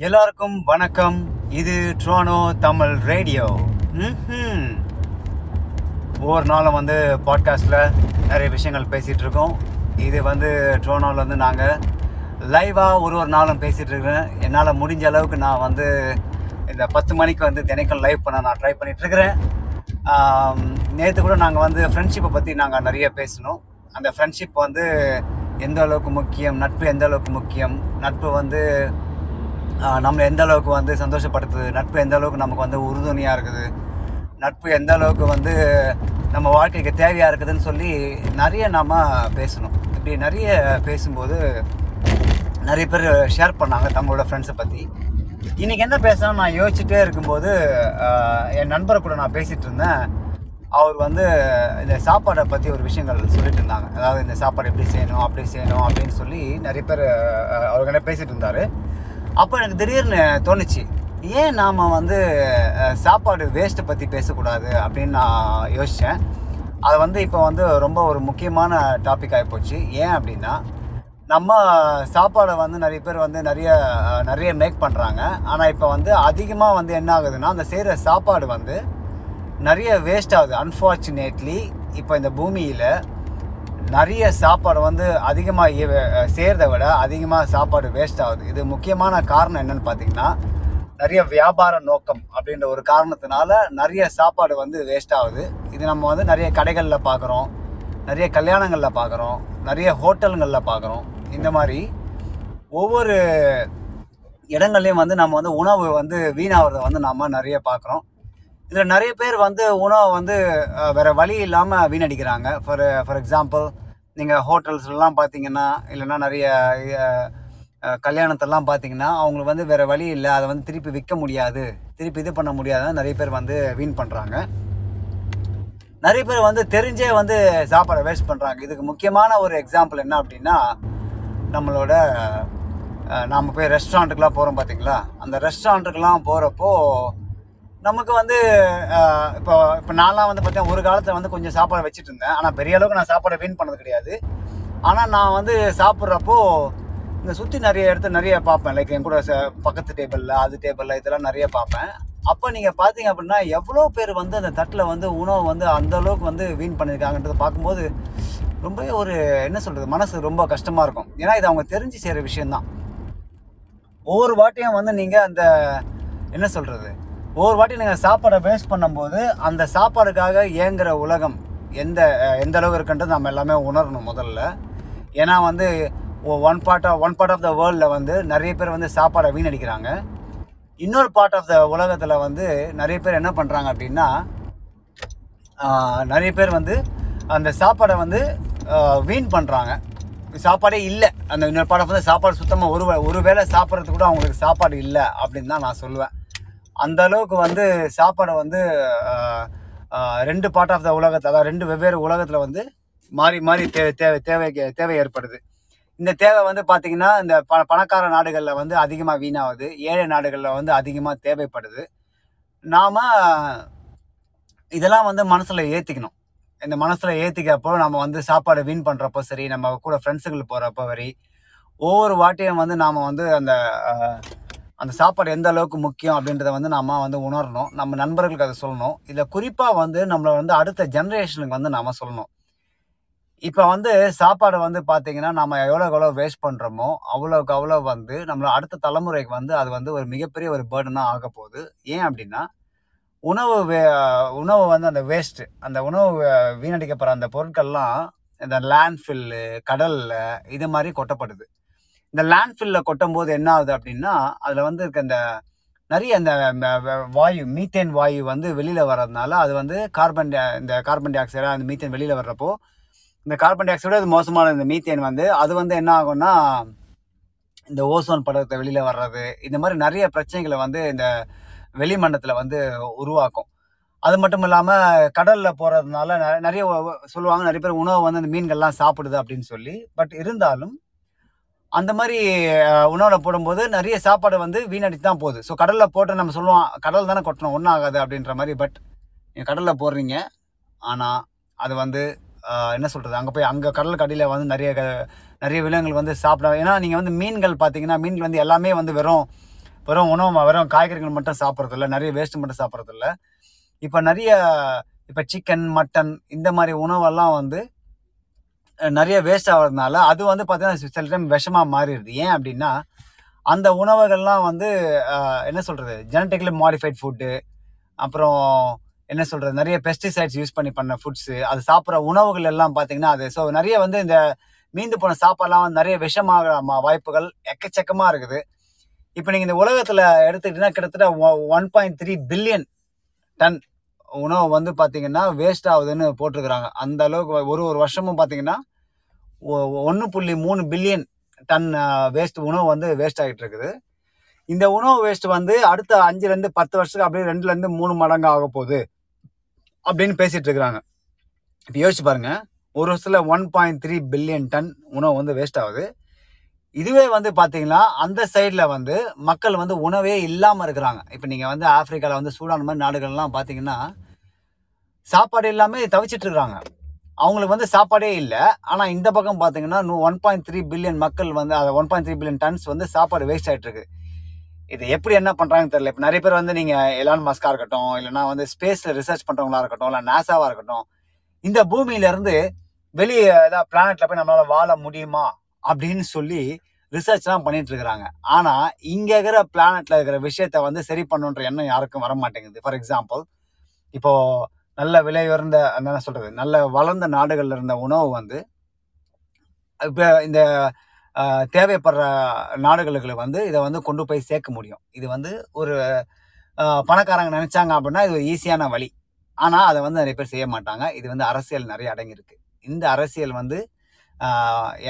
எல்லாருக்கும் வணக்கம். இது ட்ரோனோ தமிழ் ரேடியோ. ஒவ்வொரு நாளும் வந்து பாட்காஸ்ட்டில் நிறைய விஷயங்கள் பேசிகிட்டு இருக்கோம். இது வந்து ட்ரோனோவில் வந்து நாங்கள் லைவாக ஒரு ஒரு நாளும் பேசிகிட்டு இருக்கிறேன். என்னால் முடிஞ்ச அளவுக்கு நான் வந்து இந்த பத்து மணிக்கு வந்து தினைக்கும் லைவ் பண்ண நான் ட்ரை பண்ணிகிட்ருக்கிறேன் நேற்று கூட நாங்கள் வந்து ஃப்ரெண்ட்ஷிப்பை பற்றி நாங்கள் நிறைய பேசணும் அந்த ஃப்ரெண்ட்ஷிப் வந்து எந்த அளவுக்கு முக்கியம் நட்பு எந்த அளவுக்கு முக்கியம் நட்பு வந்து நம்மளை எந்த அளவுக்கு வந்து சந்தோஷப்படுத்துது? நட்பு எந்த அளவுக்கு நமக்கு வந்து உறுதுணையாக இருக்குது? நட்பு எந்த அளவுக்கு வந்து நம்ம வாழ்க்கைக்கு தேவையாக இருக்குதுன்னு சொல்லி நிறைய நாம் பேசணும். இப்படி நிறைய பேசும்போது நிறைய பேர் ஷேர் பண்ணாங்க தங்களோட ஃப்ரெண்ட்ஸை பற்றி இன்றைக்கி என்ன பேசணும் நான் யோசிச்சுட்டே இருக்கும்போது என் நண்பரை கூட நான் பேசிகிட்டு இருந்தேன். அவர் வந்து இந்த சாப்பாடை பற்றி ஒரு விஷயங்கள் சொல்லிட்டு இருந்தாங்க. அதாவது இந்த சாப்பாடு எப்படி செய்யணும் அப்படி செய்யணும் அப்படின்னு சொல்லி நிறைய பேர் அவர்கிட்ட பேசிகிட்டு இருந்தார். அப்போ எனக்கு திடீர்னு தோணுச்சு ஏன் நாம் வந்து சாப்பாடு வேஸ்ட்டை பற்றி பேசக்கூடாது அப்படின்னு நான் யோசித்தேன் அது வந்து இப்போ வந்து ரொம்ப ஒரு முக்கியமான டாபிக் ஆகிப்போச்சு ஏன் அப்படின்னா நம்ம சாப்பாடை வந்து நிறைய பேர் வந்து நிறைய நிறைய மேக் பண்ணுறாங்க ஆனால் இப்போ வந்து அதிகமாக வந்து என்ன ஆகுதுன்னா அந்த செய்கிற சாப்பாடு வந்து நிறைய வேஸ்ட் ஆகுது. அன்ஃபார்ச்சுனேட்லி இப்போ இந்த பூமியில் நிறைய சாப்பாடு வந்து அதிகமாக செய்கிறத விட அதிகமாக சாப்பாடு வேஸ்ட் ஆகுது. இது முக்கியமான காரணம் என்னன்னு பார்த்தீங்கன்னா நிறைய வியாபார நோக்கம் அப்படின்ற ஒரு காரணத்தினால நிறைய சாப்பாடு வந்து வேஸ்ட் ஆகுது. இது நம்ம வந்து நிறைய கடைகளில் பார்க்குறோம் நிறைய கல்யாணங்களில் பார்க்குறோம் நிறைய ஹோட்டலுங்களில் பார்க்குறோம் இந்த மாதிரி ஒவ்வொரு இடங்கள்லையும் வந்து நம்ம வந்து உணவு வந்து வீணாகிறத வந்து நம்ம நிறைய பார்க்குறோம் இதில் நிறைய பேர் வந்து உணவை வந்து வேறு வழி இல்லாமல் வீணடிக்கிறாங்க. ஃபார் ஃபார் எக்ஸாம்பிள் நீங்கள் ஹோட்டல்ஸ்லாம் பார்த்தீங்கன்னா இல்லைன்னா நிறைய கல்யாணத்தெல்லாம் பார்த்தீங்கன்னா அவங்களுக்கு வந்து வேறு வழி இல்லை. அதை வந்து திருப்பி விற்க முடியாது. திருப்பி இது பண்ண முடியாதுன்னு நிறைய பேர் வந்து வீண் பண்ணுறாங்க நிறைய பேர் வந்து தெரிஞ்சே வந்து சாப்பாடை வேஸ்ட் பண்ணுறாங்க இதுக்கு முக்கியமான ஒரு எக்ஸாம்பிள் என்ன அப்படின்னா நம்மளோட நாம் போய் ரெஸ்டாரண்ட்டுக்கெலாம் போகிறோம் பார்த்தீங்களா அந்த ரெஸ்டாரண்ட்டுக்கெலாம் போகிறப்போ நமக்கு வந்து இப்போ இப்போ நான்லாம் வந்து பார்த்தீங்கன்னா ஒரு காலத்தில் வந்து கொஞ்சம் சாப்பாடு வச்சுட்டு இருந்தேன் ஆனால் பெரிய அளவுக்கு நான் சாப்பாடை வீண் பண்ணது கிடையாது. ஆனால் நான் வந்து சாப்பிட்றப்போ இந்த சுற்றி நிறைய இடத்துல நிறைய பார்ப்பேன். லைக் என் கூட பக்கத்து டேபிளில் அது டேபிளில் இதெல்லாம் நிறைய பார்ப்பேன். அப்போ நீங்கள் பார்த்தீங்க அப்படின்னா எவ்வளோ பேர் வந்து அந்த தட்டில் வந்து உணவு வந்து அந்த அளவுக்கு வந்து வீண் பண்ணியிருக்காங்கன்றதை பார்க்கும்போது ரொம்பவே ஒரு என்ன சொல்கிறது மனசு ரொம்ப கஷ்டமாக இருக்கும். ஏன்னா இது அவங்க தெரிஞ்சு செய்கிற விஷயந்தான் ஒவ்வொரு வாட்டியும் வந்து நீங்கள் அந்த என்ன சொல்கிறது ஒவ்வொரு வாட்டி நீங்கள் சாப்பாடை வேஸ்ட் பண்ணும்போது அந்த சாப்பாடுக்காக ஏங்குற உலகம் எந்த எந்த அளவு இருக்குன்றது நம்ம எல்லாமே உணரணும் முதல்ல. ஏன்னா வந்து one part of one part of the வேர்ல்டில் வந்து நிறைய பேர் வந்து சாப்பாடை வீணடிக்கிறாங்க. இன்னொரு பார்ட் ஆஃப் த உலகத்தில் வந்து நிறைய பேர் என்ன பண்ணுறாங்க அப்படின்னா நிறைய பேர் வந்து அந்த சாப்பாடை வந்து வீண் பண்ணுறாங்க சாப்பாடே இல்லை. அந்த இன்னொரு பாடம் வந்து சாப்பாடு சுத்தமாக ஒரு ஒரு வேளை சாப்பிட்றதுக்கு கூட அவங்களுக்கு சாப்பாடு இல்லை அப்படின்னு தான் நான் சொல்லுவேன். அந்த அளவுக்கு வந்து சாப்பாடை வந்து ரெண்டு பார்ட் ஆஃப் த உலகத்தை அதாவது ரெண்டு வெவ்வேறு உலகத்தில் வந்து மாறி மாறி தேவை தேவை தேவை தேவை ஏற்படுது. இந்த தேவை வந்து பார்த்திங்கன்னா இந்த ப பணக்கார நாடுகளில் வந்து அதிகமாக வீணாகுது. ஏழை நாடுகளில் வந்து அதிகமாக தேவைப்படுது. நாம் இதெல்லாம் வந்து மனசில் ஏற்றிக்கணும் இந்த மனசில் ஏற்றிக்கிறப்போ நம்ம வந்து சாப்பாடு வீண் பண்ணுறப்போ சரி நம்ம கூட ஃப்ரெண்ட்ஸுங்களுக்கு போகிறப்போ சரி ஒவ்வொரு வாட்டியும் வந்து நாம் வந்து அந்த அந்த சாப்பாடு எந்த அளவுக்கு முக்கியம் அப்படின்றத வந்து நம்ம வந்து உணரணும். நம்ம நண்பர்களுக்கு அதை சொல்லணும். இதில் குறிப்பாக வந்து நம்மளை வந்து அடுத்த ஜென்ரேஷனுக்கு வந்து நாம் சொல்லணும். இப்போ வந்து சாப்பாடு வந்து பார்த்திங்கன்னா நம்ம எவ்வளோக்கு எவ்வளோ வேஸ்ட் பண்ணுறோமோ அவ்வளோக்கு அவ்வளோ வந்து நம்மளை அடுத்த தலைமுறைக்கு வந்து அது வந்து ஒரு மிகப்பெரிய ஒரு பேர்டனாக ஆக போகுது. ஏன் அப்படின்னா உணவு வே உணவு வந்து அந்த வேஸ்ட்டு அந்த உணவு வீணடிக்கப்படுற அந்த பொருட்கள்லாம் இந்த லேண்ட் ஃபில்லு கடலில் இது மாதிரி கொட்டப்படுது. இந்த லேண்ட்ஃபில்லில் கொட்டும் போது என்ன ஆகுது அப்படின்னா அதில் வந்து இருக்க இந்த நிறைய இந்த வாயு மீத்தேன் வாயு வந்து வெளியில் வர்றதுனால அது வந்து கார்பன் டை இந்த கார்பன் டை ஆக்சைடாக அந்த மீத்தேன் வெளியில் வர்றப்போ இந்த கார்பன் டை ஆக்சைடு அது மோசமான இந்த மீத்தேன் வந்து அது வந்து என்ன ஆகும்னா இந்த ஓசோன் படத்தை வெளியில் வர்றது இந்த மாதிரி நிறைய பிரச்சனைகளை வந்து இந்த வெளிமண்டத்தில் வந்து உருவாக்கும். அது மட்டும் இல்லாமல் கடலில் போகிறதுனால நிறைய சொல்லுவாங்க நிறைய பேர் உணவு வந்து அந்த மீன்கள்லாம் சாப்பிடுது அப்படின்னு சொல்லி பட் இருந்தாலும் அந்த மாதிரி உணவில் போடும்போது நிறைய சாப்பாடு வந்து வீணடித்து தான் போகுது. ஸோ கடலில் போட்டு நம்ம சொல்லுவோம் கடல் தானே கொட்டணும் ஒன்றும் ஆகாது அப்படின்ற மாதிரி பட் நீங்கள் கடலில் போடுறீங்க. ஆனால் அது வந்து என்ன சொல்கிறது அங்கே போய் அங்கே கடலுக்கு அடியில் வந்து நிறைய க- நிறைய விலங்குகள் வந்து சாப்பிட ஏன்னா நீங்கள் வந்து மீன்கள் பார்த்தீங்கன்னா மீன்கள் வந்து எல்லாமே வந்து வெறும் வெறும் உணவு வெறும் காய்கறிகள் மட்டும் சாப்பிட்றதில்ல நிறைய வேஸ்ட் மட்டும் சாப்பிட்றதில்ல. இப்போ நிறைய இப்போ சிக்கன் மட்டன் இந்த மாதிரி உணவெல்லாம் வந்து நிறைய வேஸ்ட் ஆகிறதுனால அது வந்து பார்த்தீங்கன்னா சில டைம் விஷமாக மாறிடுது. ஏன் அப்படின்னா அந்த உணவுகள்லாம் வந்து என்ன சொல்கிறது ஜெனட்டிக்கலி மாடிஃபைட் ஃபுட்டு அப்புறம் என்ன சொல்கிறது நிறைய பெஸ்டிசைட்ஸ் யூஸ் பண்ணி பண்ண ஃபுட்ஸு அது சாப்பிட்ற உணவுகள் எல்லாம் பார்த்தீங்கன்னா அது ஸோ நிறைய வந்து இந்த மீந்து போன சாப்பாடுலாம் வந்து நிறைய விஷமாக வாய்ப்புகள் எக்கச்சக்கமாக இருக்குது. இப்போ நீங்கள் இந்த உலகத்தில் எடுத்துக்கிட்டீங்கன்னா கிட்டத்தட்ட one point three billion ton உணவு வந்து பார்த்தீங்கன்னா வேஸ்ட் ஆகுதுன்னு போட்டிருக்கிறாங்க. அந்த அளவுக்கு ஒரு ஒரு வருஷமும் பார்த்தீங்கன்னா ஒன்று புள்ளி மூணு பில்லியன் டன் வேஸ்ட் உணவு வந்து வேஸ்ட் ஆகிட்டு இருக்குது. இந்த உணவு வேஸ்ட் வந்து அடுத்த அஞ்சுலேருந்து பத்து வருஷத்துக்கு அப்படியே ரெண்டுலேருந்து மூணு மடங்கு ஆக போகுது அப்படின்னு பேசிகிட்டு இருக்கிறாங்க. இப்போ யோசிச்சு பாருங்கள் ஒரு வருஷத்தில் one point three billion ton உணவு வந்து வேஸ்ட் ஆகுது. இதுவே வந்து பார்த்தீங்கன்னா அந்த சைடில் வந்து மக்கள் வந்து உணவே இல்லாமல் இருக்கிறாங்க. இப்போ நீங்கள் வந்து ஆஃப்ரிக்காவில் வந்து சூடான் மாதிரி நாடுகள்லாம் பார்த்தீங்கன்னா சாப்பாடு எல்லாமே தவிச்சிட்டு இருக்கிறாங்க. அவங்களுக்கு வந்து சாப்பாடே இல்லை. ஆனால் இந்த பக்கம் பார்த்தீங்கன்னா ஒன் பாயிண்ட் த்ரீ பில்லியன் மக்கள் வந்து அதை one point three billion tons வந்து சாப்பாடு வேஸ்ட் ஆகிட்டு இருக்கு இது எப்படி என்ன பண்ணுறாங்கன்னு தெரியல. இப்போ நிறைய பேர் வந்து நீங்கள் எலான் மஸ்காக இருக்கட்டும் இல்லைன்னா வந்து ஸ்பேஸில் ரிசர்ச் பண்ணுறவங்களா இருக்கட்டும் இல்லை நாசாவாக இருக்கட்டும் இந்த பூமியிலேருந்து வெளியே ஏதாவது பிளானெட்டில் போய் நம்மளால் வாழ முடியுமா? அப்படின்னு சொல்லி ரிசர்ச்லாம் பண்ணிட்டு இருக்கிறாங்க. ஆனால் இங்கே இருக்கிற பிளானெட்டில் இருக்கிற விஷயத்த வந்து சரி பண்ணுன்ற எண்ணம் யாருக்கும் வர மாட்டேங்குது ஃபார் எக்ஸாம்பிள் இப்போது நல்ல விலை உயர்ந்த என்ன சொல்கிறது நல்ல வளர்ந்த நாடுகளில் இருந்த உணவு வந்து இப்போ இந்த தேவைப்படுற நாடுகளுக்கு வந்து இதை வந்து கொண்டு போய் சேர்க்க முடியும். இது வந்து ஒரு பணக்காரங்க நினச்சாங்க அப்படின்னா இது ஒரு ஈஸியான வழி. ஆனால் அதை வந்து நிறைய பேர் செய்ய மாட்டாங்க. இது வந்து அரசியல் நிறைய அடங்கியிருக்கு. இந்த அரசியல் வந்து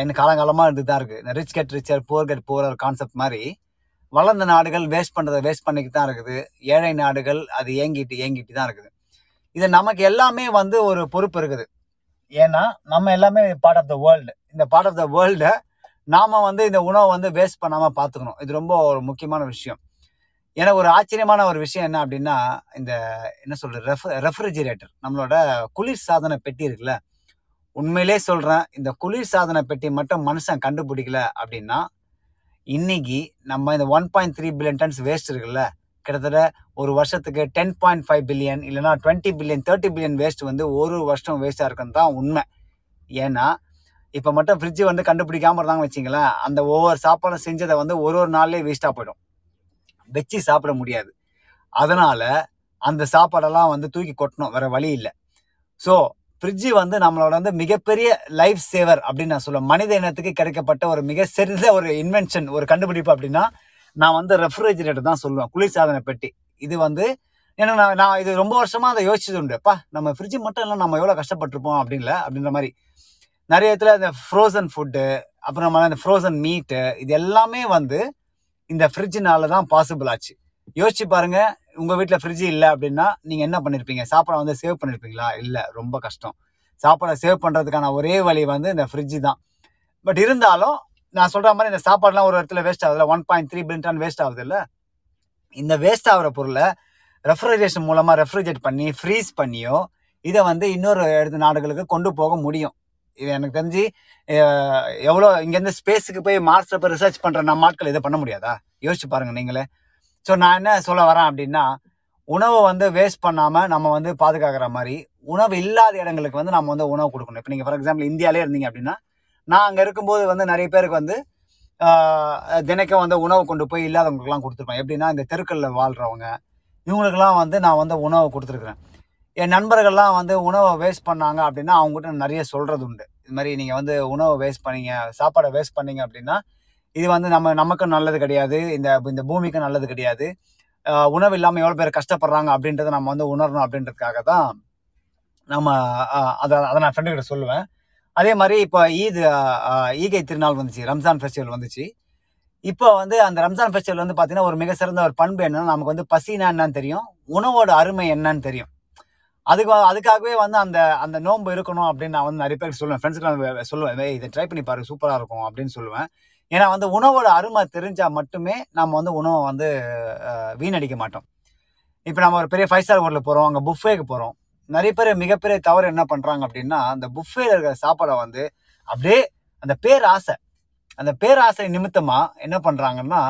என் காலங்காலமாக இருந்து தான் இருக்குது rich get richer poor get poor concept மாதிரி வளர்ந்த நாடுகள் வேஸ்ட் பண்ணுறதை வேஸ்ட் பண்ணிக்கிட்டு தான் இருக்குது. ஏழை நாடுகள் அது ஏங்கிட்டு ஏங்கிட்டு தான் இருக்குது. இது நமக்கு எல்லாமே வந்து ஒரு பொறுப்பு இருக்குது. ஏன்னா நம்ம எல்லாமே பார்ட் ஆஃப் த வேர்ல்டு இந்த பார்ட் ஆஃப் த வேர்ல்டை நாம் வந்து இந்த உணவை வந்து வேஸ்ட் பண்ணாமல் பார்த்துக்கணும். இது ரொம்ப ஒரு முக்கியமான விஷயம். எனக்கு ஒரு ஆச்சரியமான ஒரு விஷயம் என்ன அப்படின்னா இந்த என்ன சொல்கிறது ரெஃப் ரெஃப்ரிஜிரேட்டர் நம்மளோட குளிர் சாதன பெட்டி இருக்குல்ல? உண்மையிலே சொல்கிறேன் இந்த குளிர் சாதன பெட்டி மட்டும் மனுஷன் கண்டுபிடிக்கல அப்படின்னா இன்னைக்கு நம்ம இந்த one point three billion tons waste இருக்குல்ல? கிட்டத்தட்ட ஒரு வருஷத்துக்கு டென் பாயிண்ட் ஃபைவ் பில்லியன் இல்லைனா twenty billion thirty billion waste வந்து ஒரு வருஷம் வேஸ்ட்டாக இருக்குன்னு தான் உண்மை. ஏன்னா இப்போ மட்டும் ஃப்ரிட்ஜு வந்து கண்டுபிடிக்காமல் இருந்தாங்க வச்சிங்களேன் அந்த ஒவ்வொரு சாப்பாடும் செஞ்சதை வந்து ஒரு ஒரு நாள்லேயே வேஸ்ட்டாக போயிடும். வச்சு சாப்பிட முடியாது. அதனால் அந்த சாப்பாடெல்லாம் வந்து தூக்கி கொட்டணும் வேற வழி இல்லை. ஸோ ஃப்ரிட்ஜு வந்து நம்மளோட வந்து மிகப்பெரிய லைஃப் சேவர் அப்படின்னு நான் சொல்லுவேன். மனித இனத்துக்கு கிடைக்கப்பட்ட ஒரு மிக சிறந்த ஒரு இன்வென்ஷன் ஒரு கண்டுபிடிப்பு அப்படின்னா நான் வந்து ரெஃப்ரிஜிரேட்டர் தான் சொல்லுவேன் குளிர்சாதன பெட்டி. இது வந்து ஏன்னா நான் நான் இது ரொம்ப வருஷமாக அதை யோசிச்சது உண்டுப்பா நம்ம ஃப்ரிட்ஜ் மட்டும் இல்லை நம்ம எவ்வளோ கஷ்டப்பட்டிருப்போம் அப்படின்ல அப்படின்ற மாதிரி. நிறைய இடத்துல இந்த ஃப்ரோசன் ஃபுட்டு அப்புறம் இந்த ஃப்ரோசன் மீட்டு இது எல்லாமே வந்து இந்த ஃப்ரிட்ஜினால தான் பாசிபிள் ஆச்சு. யோசிச்சு பாருங்க உங்கள் வீட்டில் ஃப்ரிட்ஜ் இல்லை அப்படின்னா நீங்கள் என்ன பண்ணியிருப்பீங்க சாப்பாடை வந்து சேவ் பண்ணியிருப்பீங்களா இல்லை ரொம்ப கஷ்டம். சாப்பாடை சேவ் பண்ணுறதுக்கான ஒரே வழி வந்து இந்த ஃப்ரிட்ஜு தான். பட் இருந்தாலும் நான் சொல்ற மாதிரி இந்த சாப்பாடுலாம் ஒரு இடத்துல வேஸ்ட் ஆகுதுல்ல? One point three billion ton waste ஆகுது இல்லை இந்த வேஸ்ட் ஆகிற பொருளை ரெஃப்ரிஜரேஷன் மூலமாக ரெஃப்ரிஜரேட் பண்ணி ஃப்ரீஸ் பண்ணியோ இதை வந்து இன்னொரு இடத்து நாடுகளுக்கு கொண்டு போக முடியும். இது எனக்கு தெரிஞ்சு எவ்வளோ இங்கேருந்து ஸ்பேஸுக்கு போய் மார்ஸில் போய் ரிசர்ச் பண்ணுற நம்ம ஆட்கள் இதை பண்ண முடியாதா? யோசிச்சு பாருங்கள் நீங்களே. ஸோ நான் என்ன சொல்ல வரேன் அப்படின்னா உணவை வந்து வேஸ்ட் பண்ணாமல் நம்ம வந்து பாதுகாக்கிற மாதிரி உணவு இல்லாத இடங்களுக்கு வந்து நம்ம வந்து உணவு கொடுக்கணும். இப்போ நீங்கள் ஃபார் எக்ஸாம்பிள் இந்தியாவிலே இருந்தீங்க அப்படின்னா நான் அங்கே இருக்கும்போது வந்து நிறைய பேருக்கு வந்து தினைக்கும் வந்து உணவு கொண்டு போய் இல்லாதவங்களுக்குலாம் கொடுத்துருப்பேன். எப்படின்னா இந்த தெருக்களில் வாழ்கிறவங்க இவங்களுக்கெல்லாம் வந்து நான் வந்து உணவு கொடுத்துருக்குறேன். என் நண்பர்கள்லாம் வந்து உணவை வேஸ்ட் பண்ணாங்க அப்படின்னா அவங்ககிட்ட நிறைய சொல்கிறது உண்டு. இது மாதிரி நீங்கள் வந்து உணவை வேஸ்ட் பண்ணீங்க சாப்பாடை வேஸ்ட் பண்ணீங்க அப்படின்னா இது வந்து நம்ம நமக்கும் நல்லது கிடையாது. இந்த இந்த பூமிக்கும் நல்லது கிடையாது. உணவு இல்லாமல் எவ்வளோ பேர் கஷ்டப்படுறாங்க அப்படின்றத நம்ம வந்து உணரணும் அப்படின்றதுக்காக தான் நம்ம அதை அதை நான் ஃப்ரெண்டுக்கிட்ட சொல்லுவேன். அதே மாதிரி இப்போ ஈத் ஈகை திருநாள் வந்துச்சு ரம்ஜான் ஃபெஸ்டிவல் வந்துச்சு. இப்போ வந்து அந்த ரம்ஜான் ஃபெஸ்டிவல் வந்து பார்த்தீங்கன்னா ஒரு மிக சிறந்த ஒரு பண்பு என்னன்னா நமக்கு வந்து பசினா என்னன்னு தெரியும் உணவோட அருமை என்னன்னு தெரியும். அதுக்கு அதுக்காகவே வந்து அந்த அந்த நோன்பு இருக்கணும் அப்படின்னு நான் வந்து நிறைய பேருக்கு சொல்லுவேன். ஃப்ரெண்ட்ஸுக்கு சொல்லுவேன் இதை ட்ரை பண்ணி பாரு சூப்பராக இருக்கும் அப்படின்னு சொல்லுவேன். ஏன்னா வந்து உணவோட அருமை தெரிஞ்சால் மட்டுமே நம்ம வந்து உணவை வந்து வீணடிக்க மாட்டோம். இப்போ நம்ம ஒரு பெரிய ஃபைவ் ஸ்டார் ஹோட்டலில் போகிறோம் அங்கே புஃபேக்கு போகிறோம் நிறைய பேர் மிகப்பெரிய தவறு என்ன பண்ணுறாங்க அப்படின்னா அந்த புஃபேல இருக்கிற சாப்பாடை வந்து அப்படியே அந்த பேர் ஆசை அந்த பேராசை நிமித்தமாக என்ன பண்ணுறாங்கன்னா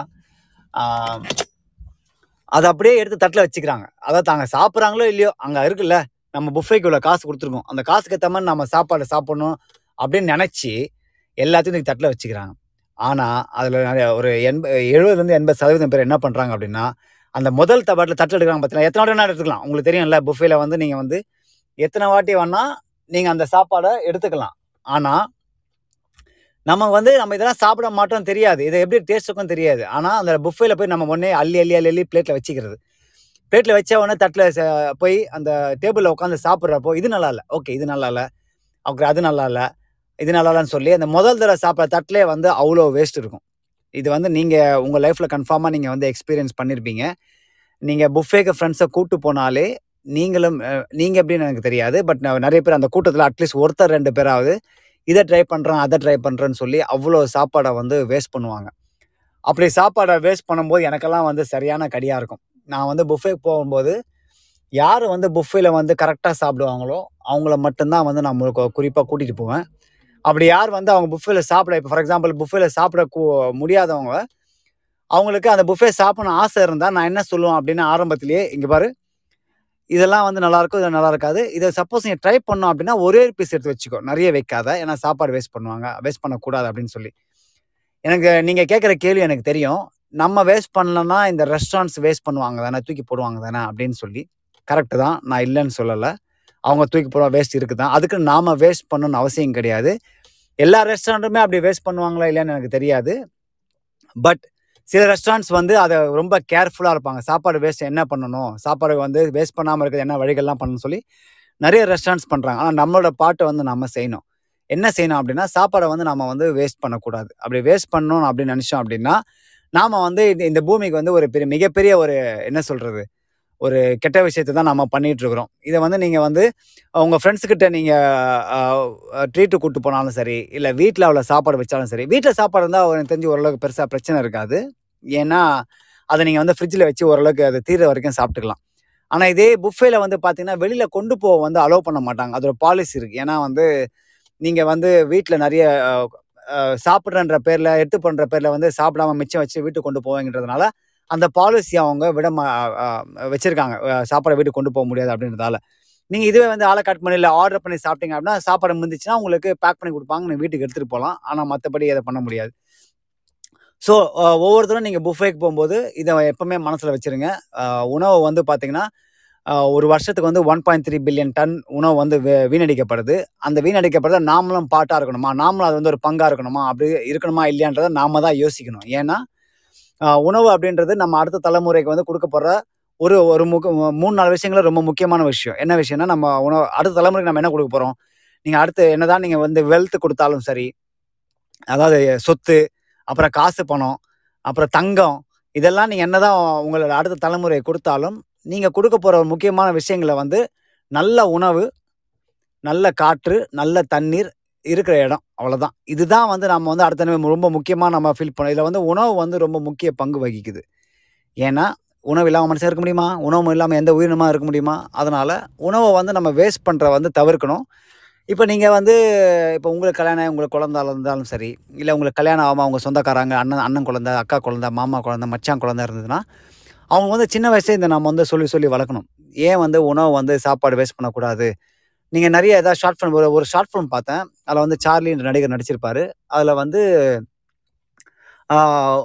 அதை அப்படியே எடுத்து தட்டில் வச்சுக்கிறாங்க. அதாவது தாங்க சாப்பிட்றாங்களோ இல்லையோ அங்கே இருக்குல்ல நம்ம புஃபேக்கு இவ்வளோ காசு கொடுத்துருக்கோம். அந்த காசுக்கு ஏற்ற மாதிரி நம்ம சாப்பாடு சாப்பிடணும் அப்படின்னு நினச்சி எல்லாத்தையும் தூக்கி தட்டில் வச்சுக்கிறாங்க. ஆனால் அதில் நிறைய ஒரு எண்ப எழுபதுலேருந்து எண்பது சதவீதம் பேர் என்ன பண்ணுறாங்க அப்படின்னா அந்த முதல் தபாட்டில் தட்டு எடுக்கிறாங்க பார்த்தீங்கன்னா எத்தனை வாட்டி வேணா எடுத்துக்கலாம். உங்களுக்கு தெரியும்ல புஃபேல வந்து நீங்கள் வந்து எத்தனை வாட்டி வேணால் நீங்கள் அந்த சாப்பாடை எடுத்துக்கலாம். ஆனால் நம்ம வந்து நம்ம இதெல்லாம் சாப்பிட மாட்டோம் தெரியாது. இதை எப்படி டேஸ்ட்டுக்கும் தெரியாது. ஆனால் அந்த புஃபேல போய் நம்ம ஒன்றே அள்ளி அள்ளி அள்ளி அள்ளி பிளேட்டில் வச்சுக்கிறது. பிளேட்டில் வச்ச உடனே தட்டில் போய் அந்த டேபிளில் உட்காந்து சாப்பிட்றப்போ இது நல்லா இல்லை. ஓகே இது நல்லா இல்லை. அப்புறம் அது நல்லா இல்லை. இது நல்லா இல்லைன்னு சொல்லி அந்த முதல் தடவை சாப்பிட்ற தட்டிலே வந்து அவ்வளோ வேஸ்ட் இருக்கும். இது வந்து நீங்கள் உங்கள் லைஃப்பில் கன்ஃபார்மாக நீங்கள் வந்து எக்ஸ்பீரியன்ஸ் பண்ணியிருப்பீங்க நீங்கள் புஃபேக்கு ஃப்ரெண்ட்ஸை கூட்டு போனாலே நீங்களும் நீங்கள் எப்படின்னு எனக்கு தெரியாது. பட் நிறைய பேர் அந்த கூட்டத்தில் அட்லீஸ்ட் ஒருத்தர் ரெண்டு பேராவது இதை ட்ரை பண்ணுறேன் அதை ட்ரை பண்ணுறேன்னு சொல்லி அவ்வளோ சாப்பாடை வந்து வேஸ்ட் பண்ணுவாங்க. அப்படி சாப்பாடை வேஸ்ட் பண்ணும்போது எனக்கெல்லாம் வந்து சரியான கடியாக இருக்கும். நான் வந்து புஃபே போகும்போது யார் வந்து புஃபேல வந்து கரெக்டாக சாப்பிடுவாங்களோ அவங்கள மட்டும்தான் வந்து நான் குறிப்பாக கூட்டிகிட்டு போவேன். அப்படி யார் வந்து அவங்க புஃபேல சாப்பிட இப்போ ஃபார் எக்ஸாம்பிள் புஃபேல சாப்பிட முடியாதவங்க அவங்களுக்கு அந்த புஃபே சாப்பிடணும் ஆசை இருந்தால் நான் என்ன சொல்லுவேன் அப்படின்னு ஆரம்பத்திலேயே இங்கே பாரு இதெல்லாம் வந்து நல்லாயிருக்கும் இது நல்லா இருக்காது. இதை சப்போஸ் நீங்கள் ட்ரை பண்ணோம் அப்படின்னா ஒரே பீஸ் எடுத்து வச்சுக்கோ. நிறைய வைக்காத ஏன்னா சாப்பாடு வேஸ்ட் பண்ணுவாங்க வேஸ்ட் பண்ணக்கூடாது அப்படின்னு சொல்லி. எனக்கு நீங்கள் கேட்குற கேள்வி எனக்கு தெரியும். நம்ம வேஸ்ட் பண்ணலன்னா இந்த ரெஸ்டாரண்ட்ஸ் வேஸ்ட் பண்ணுவாங்க தானே தூக்கி போடுவாங்க தானே அப்படின்னு சொல்லி. கரெக்டு தான் நான் இல்லைன்னு சொல்லலை. அவங்க தூக்கி போட வேஸ்ட் இருக்குது தான் அதுக்கு நாம் வேஸ்ட் பண்ணணும்னு அவசியம் கிடையாது. எல்லா ரெஸ்டாரண்ட்டுமே அப்படி வேஸ்ட் பண்ணுவாங்களா இல்லையான்னு எனக்கு தெரியாது. பட் சில ரெஸ்டாரண்ட்ஸ் வந்து அதை ரொம்ப கேர்ஃபுல்லாக இருப்பாங்க. சாப்பாடு வேஸ்ட் என்ன பண்ணணும்? சாப்பாடு வந்து வேஸ்ட் பண்ணாமல் இருக்கிறது என்ன வழிகள்லாம் பண்ணணும்னு சொல்லி நிறைய ரெஸ்டாரண்ட்ஸ் பண்ணுறாங்க ஆனால் நம்மளோட பாட்டை வந்து நம்ம செய்யணும். என்ன செய்யணும் அப்படின்னா சாப்பாடை வந்து நம்ம வந்து வேஸ்ட் பண்ணக்கூடாது. அப்படி வேஸ்ட் பண்ணணும் அப்படின்னு நினச்சோம் அப்படின்னா நாம் வந்து இந்த பூமிக்கு வந்து ஒரு பெரிய மிகப்பெரிய ஒரு என்ன சொல்கிறது ஒரு கெட்ட விஷயத்தை தான் நம்ம பண்ணிகிட்ருக்குறோம் இதை வந்து நீங்கள் வந்து உங்கள் ஃப்ரெண்ட்ஸுக்கிட்ட நீங்கள் ட்ரீட்டு கூப்பிட்டு போனாலும் சரி இல்லை வீட்டில் அவ்வளோ சாப்பாடு வச்சாலும் சரி வீட்டில் சாப்பாடு இருந்தால் எனக்கு தெரிஞ்சு ஓரளவுக்கு பெருசாக பிரச்சனை இருக்காது. ஏன்னா அதை நீங்கள் வந்து ஃப்ரிட்ஜில் வச்சு ஓரளவுக்கு அது தீர வரைக்கும் சாப்பிட்டுக்கலாம். ஆனால் இதே புஃபேல வந்து பார்த்தீங்கன்னா வெளியில் கொண்டு போக வந்து அலோவ் பண்ண மாட்டாங்க. அதோட பாலிசி இருக்குது ஏன்னா வந்து நீங்கள் வந்து வீட்டில் நிறைய சாப்பிட்றன்ற பேரில் எடுத்து பண்ணுற பேரில் வந்து சாப்பிடாம மிச்சம் வச்சு வீட்டுக்கு கொண்டு போவீங்கன்றதுனால அந்த பாலிசி அவங்க விட வச்சுருக்காங்க. வச்சிருக்காங்க சாப்பாடை வீட்டுக்கு கொண்டு போக முடியாது அப்படின்றதால. நீங்கள் இதுவே வந்து ஆளை கட் பண்ணி இல்லை ஆர்டர் பண்ணி சாப்பிட்டீங்க அப்படின்னா சாப்பாடு முந்துச்சுன்னா உங்களுக்கு பேக் பண்ணி கொடுப்பாங்க. நீங்கள் வீட்டுக்கு எடுத்துகிட்டு போகலாம். ஆனால் மற்றபடி அதை பண்ண முடியாது. ஸோ ஒவ்வொருத்தரும் நீங்கள் புஃபேக்கு போகும்போது இதை எப்பவுமே மனசில் வச்சுருங்க. உணவு வந்து பார்த்திங்கன்னா ஒரு வருஷத்துக்கு வந்து one point three billion ton உணவு வந்து வீணடிக்கப்படுது. அந்த வீணடிக்கப்படுறத நாமளும் பாட்டாக இருக்கணுமா? நாமளும் அது வந்து ஒரு பங்காக இருக்கணுமா? அப்படி இருக்கணுமா? இல்லையான்றதை நாம தான் யோசிக்கணும். ஏன்னா உணவு அப்படின்றது நம்ம அடுத்த தலைமுறைக்கு வந்து கொடுக்க போகிற ஒரு ஒரு முக மூணு நாலு விஷயங்கள ரொம்ப முக்கியமான விஷயம். என்ன விஷயம்னா நம்ம உணவு அடுத்த தலைமுறைக்கு நம்ம என்ன கொடுக்க போகிறோம் நீங்கள் அடுத்து என்னதான் நீங்கள் வந்து வெல்த் கொடுத்தாலும் சரி அதாவது சொத்து அப்புறம் காசு பணம் அப்புறம் தங்கம் இதெல்லாம் நீங்கள் என்னதான் உங்களோட அடுத்த தலைமுறை கொடுத்தாலும் நீங்கள் கொடுக்க போகிற முக்கியமான விஷயங்களை வந்து நல்ல உணவு நல்ல காற்று நல்ல தண்ணீர் இருக்கிற இடம் அவ்வளோதான் இதுதான் வந்து நம்ம வந்து அடுத்த ரொம்ப முக்கியமாக நம்ம ஃபீல் பண்ணோம் இதில் வந்து உணவு வந்து ரொம்ப முக்கிய பங்கு வகிக்குது. ஏன்னா உணவு இல்லாமல் மனுஷன் இருக்க முடியுமா? உணவு இல்லாமல் எந்த உயிரினமாக இருக்க முடியுமா? அதனால் உணவை வந்து நம்ம வேஸ்ட் பண்ணுற வந்து தவிர்க்கணும். இப்போ நீங்கள் வந்து இப்போ உங்களுக்கு கல்யாணம் உங்களுக்கு குழந்தை இருந்தாலும் சரி இல்லை உங்களுக்கு கல்யாணம் ஆகாமல் அவங்க சொந்தக்காரங்க அண்ணன் அண்ணன் குழந்தை அக்கா குழந்த மாமா குழந்த மச்சான் குழந்தை இருந்ததுன்னா அவங்க வந்து சின்ன வயசுல இந்த நம்ம வந்து சொல்லி சொல்லி வளர்க்கணும். ஏன் வந்து உணவு வந்து சாப்பாடு வேஸ்ட் பண்ணக்கூடாது? நீங்கள் நிறைய ஏதாவது ஷார்ட் ஃபிலிம் ஒரு ஒரு ஷார்ட் ஃபிலிம் பார்த்தேன். அதில் வந்து சார்லின்ற நடிகர் நடிச்சிருப்பாரு. அதில் வந்து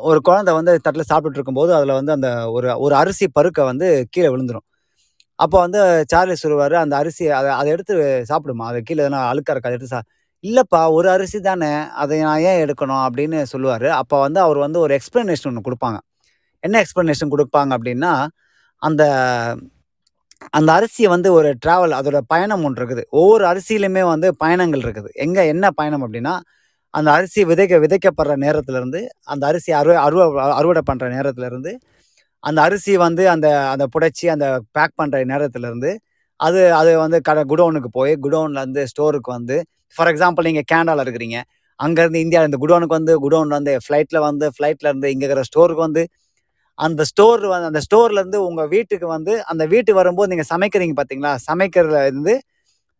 ஒரு குழந்தை வந்து தட்டில் சாப்பிட்டுட்டு இருக்கும்போது அதில் வந்து அந்த ஒரு ஒரு அரிசி பருக்கை வந்து கீழே விழுந்துடும் அப்போ வந்து சார்லி சொல்லுவார் அந்த அரிசி அதை அதை எடுத்து சாப்பிடுமா? அது கீழே எதனா அழுக்காக இருக்கு? அதை எடுத்து சா இல்லைப்பா ஒரு அரிசி தானே அதை நான் ஏன் எடுக்கணும் அப்படின்னு சொல்லுவார். அப்போ வந்து அவர் வந்து ஒரு எக்ஸ்ப்ளனேஷன் ஒன்று கொடுப்பாங்க. என்ன எக்ஸ்ப்ளனேஷன் கொடுப்பாங்க அப்படின்னா அந்த அந்த அரிசியை வந்து ஒரு ட்ராவல் அதோட பயணம் ஒன்று இருக்குது. ஒவ்வொரு அரிசியிலுமே வந்து பயணங்கள் இருக்குது. எங்கே என்ன பயணம் அப்படின்னா அந்த அரிசி விதைக்க விதைக்கப்படுற நேரத்துலேருந்து அந்த அரிசி அறுவ அறுவை அறுவடை பண்ணுற நேரத்துலேருந்து அந்த அரிசி வந்து அந்த அந்த புடைச்சி அந்த பேக் பண்ணுற நேரத்துலேருந்து அது அது வந்து கடை குடோனுக்கு போய் குடோன்லேருந்து ஸ்டோருக்கு வந்து ஃபார் எக்ஸாம்பிள் நீங்கள் கேனடாவில் இருக்கிறீங்க. அங்கேருந்து இந்தியாவில் இந்த குடோனுக்கு வந்து குடோன்லேருந்து ஃப்ளைட்டில் வந்து ஃப்ளைட்டில் இருந்து இங்கே இருக்கிற ஸ்டோருக்கு வந்து அந்த ஸ்டோர் வந்து அந்த ஸ்டோர்லேருந்து உங்கள் வீட்டுக்கு வந்து அந்த வீட்டுக்கு வரும்போது நீங்கள் சமைக்கிறீங்க பார்த்தீங்களா சமைக்கிறதுல இருந்து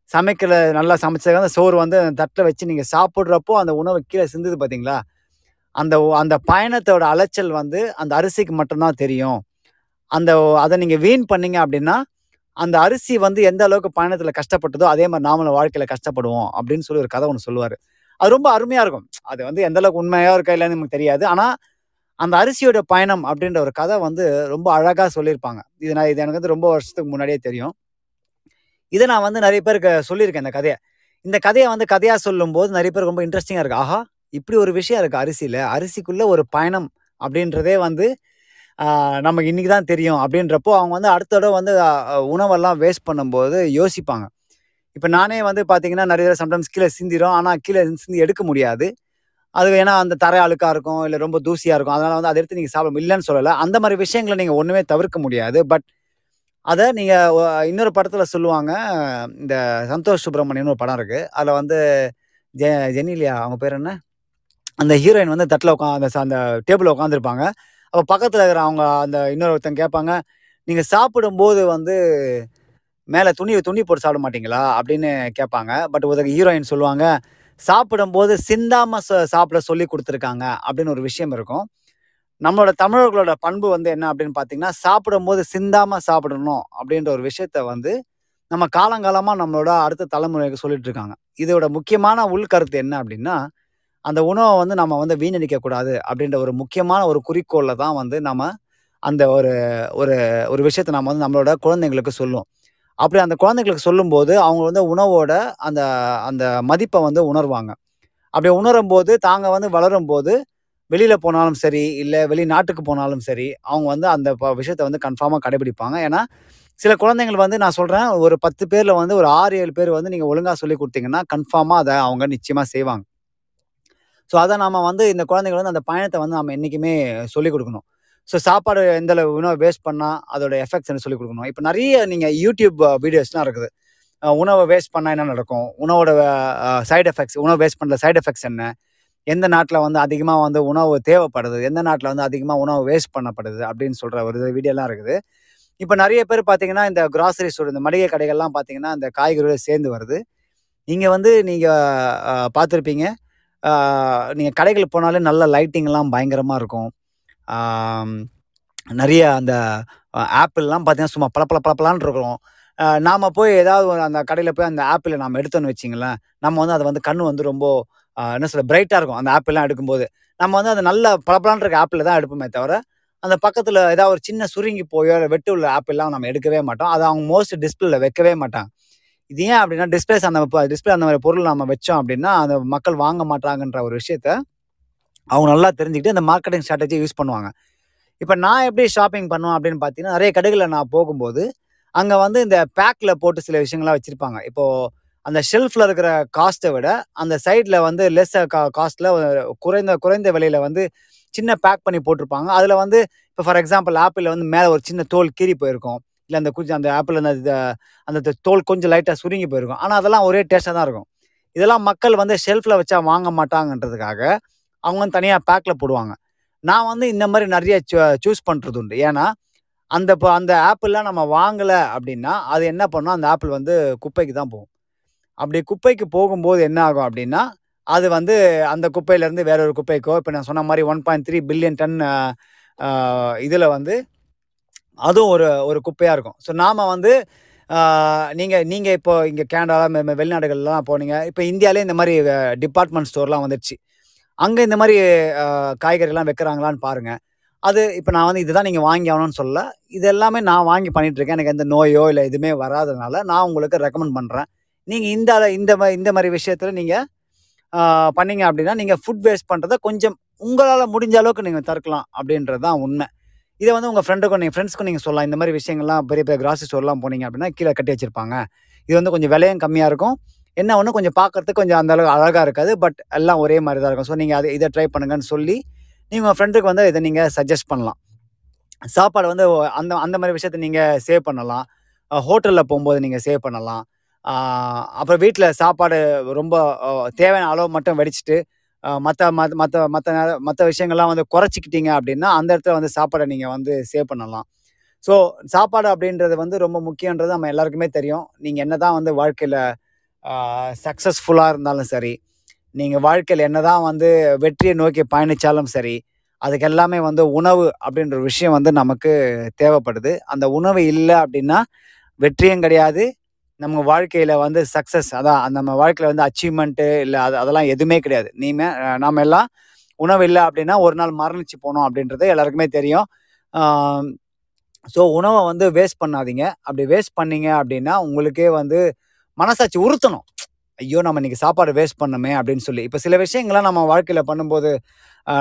சமைக்கிற நல்லா சமைச்சதுக்கு அந்த சோறு வந்து அந்த தட்டில் வச்சு நீங்கள் சாப்பிட்றப்போ அந்த உணவு கீழே சிந்துது பார்த்தீங்களா அந்த அந்த பயணத்தோட அலைச்சல் வந்து அந்த அரிசிக்கு மட்டும்தான் தெரியும். அந்த அதை நீங்கள் வீண் பண்ணீங்க அப்படின்னா அந்த அரிசி வந்து எந்த அளவுக்கு பயணத்தில் கஷ்டப்பட்டதோ அதே மாதிரி நாமளும் வாழ்க்கையில் கஷ்டப்படுவோம் அப்படின்னு சொல்லி ஒரு கதை ஒன்று சொல்லுவார். அது ரொம்ப அருமையாக இருக்கும். அது வந்து எந்த அளவுக்கு உண்மையாக இருக்கா இல்லைன்னு நமக்கு தெரியாது. ஆனால் அந்த அரிசியோட பயணம் அப்படின்ற ஒரு கதை வந்து ரொம்ப அழகாக சொல்லியிருப்பாங்க. இது நான் இது எனக்கு வந்து ரொம்ப வருஷத்துக்கு முன்னாடியே தெரியும். இதை நான் வந்து நிறைய பேருக்கு சொல்லியிருக்கேன் இந்த கதையை. இந்த கதையை வந்து கதையாக சொல்லும்போது நிறைய பேர் ரொம்ப இன்ட்ரெஸ்டிங்காக இருக்குது ஆஹா இப்படி ஒரு விஷயம் இருக்குது அரிசியில். அரிசிக்குள்ளே ஒரு பயணம் அப்படின்றதே வந்து நமக்கு இன்னைக்கு தான் தெரியும் அப்படின்றப்போ அவங்க வந்து அடுத்த தடவை வந்து உணவெல்லாம் வேஸ்ட் பண்ணும்போது யோசிப்பாங்க. இப்போ நானே வந்து பார்த்தீங்கன்னா நிறைய சம்டைம்ஸ் கீழே சிந்திரும். ஆனால் கீழே சிந்தி எடுக்க முடியாது. அது ஏன்னா அந்த தரை அழுக்காக இருக்கும் இல்லை ரொம்ப தூசியாக இருக்கும். அதனால் வந்து அதை எடுத்து நீங்கள் சாப்பிட இல்லைன்னு சொல்லலை. அந்த மாதிரி விஷயங்களை நீங்கள் ஒன்றுமே தவிர்க்க முடியாது. பட் அதை நீங்கள் இன்னொரு படத்தில் சொல்லுவாங்க. இந்த சந்தோஷ் சுப்பிரமணியன் ஒரு படம் இருக்குது அதில் வந்து ஜெ ஜெனிலியா அவங்க பேர் என்ன? அந்த ஹீரோயின் வந்து தட்டில் உட்கா அந்த அந்த டேபிளில் உட்காந்துருப்பாங்க அப்போ பக்கத்தில் இருக்கிற அவங்க அந்த இன்னொருத்தன் கேட்பாங்க நீங்கள் சாப்பிடும்போது வந்து மேலே துணி துணி போட்டு சாப்பிட மாட்டீங்களா? அப்படின்னு கேட்பாங்க. பட் ஒரு ஹீரோயின் சொல்லுவாங்க சாப்பிடும்போது சிந்தாமல் ச- சாப்பிட சொல்லி கொடுத்துருக்காங்க அப்படின்னு ஒரு விஷயம் இருக்கும். நம்மளோட தமிழர்களோட பண்பு வந்து என்ன அப்படின்னு பார்த்தீங்கன்னா சாப்பிடும்போது சிந்தாமல் சாப்பிடணும் அப்படின்ற ஒரு விஷயத்த வந்து நம்ம காலங்காலமாக நம்மளோட அடுத்த தலைமுறைக்கு சொல்லிட்டு இருக்காங்க. இதோட முக்கியமான உள்கருத்து என்ன அப்படின்னா அந்த உணவை வந்து நம்ம வந்து வீணடிக்கக்கூடாது அப்படின்ற ஒரு முக்கியமான ஒரு குறிக்கோளில் தான் வந்து நம்ம அந்த ஒரு ஒரு ஒரு விஷயத்தை நம்ம வந்து நம்மளோட குழந்தைங்களுக்கு சொல்லுவோம். அப்படி அந்த குழந்தைங்களுக்கு சொல்லும்போது அவங்க வந்து உணவோட அந்த அந்த மதிப்பை வந்து உணர்வாங்க. அப்படி உணரும் போது தாங்க வந்து வளரும் போது வெளியில் போனாலும் சரி இல்லை வெளிநாட்டுக்கு போனாலும் சரி அவங்க வந்து அந்த ப- விஷயத்தை வந்து கன்ஃபார்மாக கடைபிடிப்பாங்க. ஏன்னா சில குழந்தைங்கள் வந்து நான் சொல்கிறேன் ஒரு பத்து பேரில் வந்து ஒரு ஆறு ஏழு பேர் வந்து நீங்கள் ஒழுங்காக சொல்லி கொடுத்தீங்கன்னா கன்ஃபார்மாக அதை அவங்க நிச்சயமாக செய்வாங்க. ஸோ அதை நம்ம வந்து இந்த குழந்தைகள் வந்து அந்த பயணத்தை வந்து நம்ம என்றைக்குமே சொல்லிக் கொடுக்கணும். ஸோ சாப்பாடு எந்த அளவு உணவை வேஸ்ட் பண்ணால் அதோட எஃபெக்ட்ஸ் சொல்லி கொடுக்கணும்? இப்போ நிறைய நீங்கள் யூடியூப் வீடியோஸ்லாம் இருக்குது. உணவை வேஸ்ட் பண்ணால் என்ன நடக்கும்? உணவோட சைடு எஃபெக்ட்ஸ் உணவு வேஸ்ட் பண்ணுற சைடு எஃபெக்ட்ஸ் என்ன? எந்த நாட்டில் வந்து அதிகமாக வந்து உணவு தேவைப்படுது? எந்த நாட்டில் வந்து அதிகமாக உணவு வேஸ்ட் பண்ணப்படுது? அப்படின்னு சொல்கிற ஒரு வீடியோலாம் இருக்குது. இப்போ நிறைய பேர் பார்த்தீங்கன்னா இந்த கிராசரி ஸ்டோர் இந்த மளிகை கடைகள்லாம் பார்த்தீங்கன்னா இந்த காய்கறியோட சேர்ந்து வருது. இங்கே வந்து நீங்கள் பார்த்துருப்பீங்க. நீங்கள் கடைகளுக்கு போனாலே நல்ல லைட்டிங்லாம் பயங்கரமாக இருக்கும். நிறைய அந்த ஆப்பிள்லாம் பார்த்தீங்கன்னா சும்மா பளபள பளபளான்னு இருக்கிறோம் நாம் போய் ஏதாவது ஒரு அந்த கடையில் போய் அந்த ஆப்பிளை நம்ம எடுத்தோன்னு வச்சிங்களேன் நம்ம வந்து அதை வந்து கண் வந்து ரொம்ப என்ன சொல்ல பிரைட்டாக இருக்கும் அந்த ஆப்பிள்லாம் எடுக்கும்போது. நம்ம வந்து அந்த நல்ல பளபளான்னு இருக்க ஆப்பிள் தான் எடுப்போமே தவிர அந்த பக்கத்தில் ஏதாவது ஒரு சின்ன சுருங்கி போயோ இல்லை வெட்டு உள்ள ஆப்பிள்லாம் நம்ம எடுக்கவே மாட்டோம். அதை அவங்க மோஸ்ட் டிஸ்பிளேல வைக்கவே மாட்டாங்க. இது ஏன் அப்படின்னா டிஸ்பிளேஸ் அந்த டிஸ்பிளே அந்த மாதிரி பொருள் நம்ம வச்சோம் அப்படின்னா அந்த மக்கள் வாங்க மாட்டாங்கன்ற ஒரு விஷயத்த அவங்க நல்லா தெரிஞ்சுக்கிட்டு அந்த மார்க்கெட்டிங் ஸ்ட்ராட்டஜி யூஸ் பண்ணுவாங்க. இப்போ நான் எப்படி ஷாப்பிங் பண்ணுவேன் அப்படின்னு பார்த்தீங்கன்னா நிறைய கடைகளில் நான் போகும்போது அங்கே வந்து இந்த பேக்கில் போட்டு சில விஷயங்கள்லாம் வச்சுருப்பாங்க. இப்போது அந்த ஷெல்ஃபில் இருக்கிற காஸ்ட்டை விட அந்த சைடில் வந்து லெஸ் கா காஸ்ட்டில் குறைந்த குறைந்த விலையில் வந்து சின்ன பேக் பண்ணி போட்டிருப்பாங்க. அதில் வந்து இப்போ ஃபார் எக்ஸாம்பிள் ஆப்பிளில் வந்து மேலே ஒரு சின்ன தோல் கீறி போயிருக்கும். இல்லை அந்த கொஞ்சம் அந்த ஆப்பிள் அந்த அந்த தோல் கொஞ்சம் லைட்டாக சுருங்கி போயிருக்கும். ஆனால் அதெல்லாம் ஒரே டேஸ்ட்டாக தான் இருக்கும். இதெல்லாம் மக்கள் வந்து ஷெல்ஃபில் வச்சா வாங்க மாட்டாங்கன்றதுக்காக அவங்க வந்து தனியாக பேக்கில் போடுவாங்க. நான் வந்து இந்த மாதிரி நிறைய சூஸ் பண்ணுறது உண்டு. ஏன்னா அந்த இப்போ அந்த ஆப்பிள்லாம் நம்ம வாங்கலை அப்படின்னா அது என்ன பண்ணோம்? அந்த ஆப்பிள் வந்து குப்பைக்கு தான் போகும். அப்படி குப்பைக்கு போகும்போது என்ன ஆகும் அப்படின்னா அது வந்து அந்த குப்பையிலேருந்து வேற ஒரு குப்பைக்கோ இப்போ நான் சொன்ன மாதிரி one point three billion ton இதில் வந்து அதுவும் ஒரு ஒரு குப்பையாக இருக்கும். ஸோ நாம் வந்து நீங்கள் நீங்கள் இப்போ இங்கே கேனடாவில் வெளிநாடுகள்லாம் போனீங்க. இப்போ இந்தியாவிலே இந்த மாதிரி டிபார்ட்மெண்ட் ஸ்டோர்லாம் வந்துடுச்சு அங்கே இந்த மாதிரி காய்கறிலாம் வைக்கிறாங்களான்னு பாருங்கள் அது இப்போ நான் வந்து இதுதான் நீங்கள் வாங்கி ஆகணும்னு சொல்ல இது எல்லாமே நான் வாங்கி பண்ணிகிட்ருக்கேன் எனக்கு எந்த நோயோ இல்லை எதுவுமே வராதனால நான் உங்களுக்கு ரெக்கமெண்ட் பண்ணுறேன் நீங்கள் இந்த இந்த மா- இந்த மாதிரி விஷயத்தில் நீங்கள் பண்ணீங்க அப்படின்னா நீங்கள் ஃபுட் வேஸ்ட் பண்ணுறத கொஞ்சம் உங்களால் முடிஞ்ச அளவுக்கு நீங்கள் தற்கலாம் அப்படின்றது தான் உண்மை. இதை வந்து உங்கள் ஃப்ரெண்டுக்கும் நீங்கள் ஃப்ரெண்ட்ஸ்க்கும் நீங்கள் சொல்லலாம். இந்த மாதிரி விஷயங்கள்லாம் பெரிய பெரிய கிராசி ஸ்டோர்லாம் போனீங்க அப்படின்னா கீழே கட்டி வச்சுருப்பாங்க. இது வந்து கொஞ்சம் விலையும் கம்மியாக இருக்கும். என்ன ஒன்று கொஞ்சம் பார்க்கறதுக்கு கொஞ்சம் அந்தளவுக்கு அழகாக இருக்காது. பட் எல்லாம் ஒரே மாதிரி தான் இருக்கும். ஸோ நீங்கள் அதை இதை ட்ரை பண்ணுங்கன்னு சொல்லி நீங்கள் உங்கள் ஃப்ரெண்டுக்கு வந்து இதை நீங்கள் சஜஸ்ட் பண்ணலாம். சாப்பாடு வந்து அந்த அந்த மாதிரி விஷயத்தை நீங்கள் சேவ் பண்ணலாம். ஹோட்டலில் போகும்போது நீங்கள் சேவ் பண்ணலாம். அப்புறம் வீட்டில் சாப்பாடு ரொம்ப தேவையான அளவு மட்டும் வெடிச்சிட்டு மற்ற மற்ற மற்ற மற்ற மற்ற விஷயங்கள்லாம் வந்து குறைச்சிக்கிட்டீங்க அப்படின்னா அந்த இடத்துல வந்து சாப்பாடை நீங்கள் வந்து சேவ் பண்ணலாம். ஸோ சாப்பாடு அப்படின்றது வந்து ரொம்ப முக்கியன்றது நம்ம எல்லாருக்குமே தெரியும். நீங்கள் என்ன தான் வந்து வாழ்க்கையில் சக்ஸஸ்ஃபுல்லாக இருந்தாலும் சரி நீங்கள் வாழ்க்கையில் என்ன தான் வந்து வெற்றியை நோக்கி பயணித்தாலும் சரி அதுக்கு எல்லாமே வந்து உணவு அப்படின்ற ஒரு விஷயம் வந்து நமக்கு தேவைப்படுது. அந்த உணவு இல்லை அப்படின்னா வெற்றியும் கிடையாது. நம்ம வாழ்க்கையில் வந்து சக்ஸஸ் அதான் நம்ம வாழ்க்கையில் வந்து அச்சீவ்மெண்ட்டு இல்லை அது அதெல்லாம் எதுவுமே கிடையாது. நீமே நாம் எல்லாம் உணவு இல்லை அப்படின்னா ஒரு நாள் மரணிச்சு போனோம் அப்படின்றது எல்லாருக்குமே தெரியும். ஸோ உணவை வந்து வேஸ்ட் பண்ணாதீங்க. அப்படி வேஸ்ட் பண்ணீங்க அப்படின்னா உங்களுக்கே வந்து மனசாட்சி உறுத்தணும். ஐயோ நம்ம இன்னைக்கு சாப்பாடு வேஸ்ட் பண்ணுமே அப்படின்னு சொல்லி. இப்போ சில விஷயங்கள்லாம் நம்ம வாழ்க்கையில் பண்ணும்போது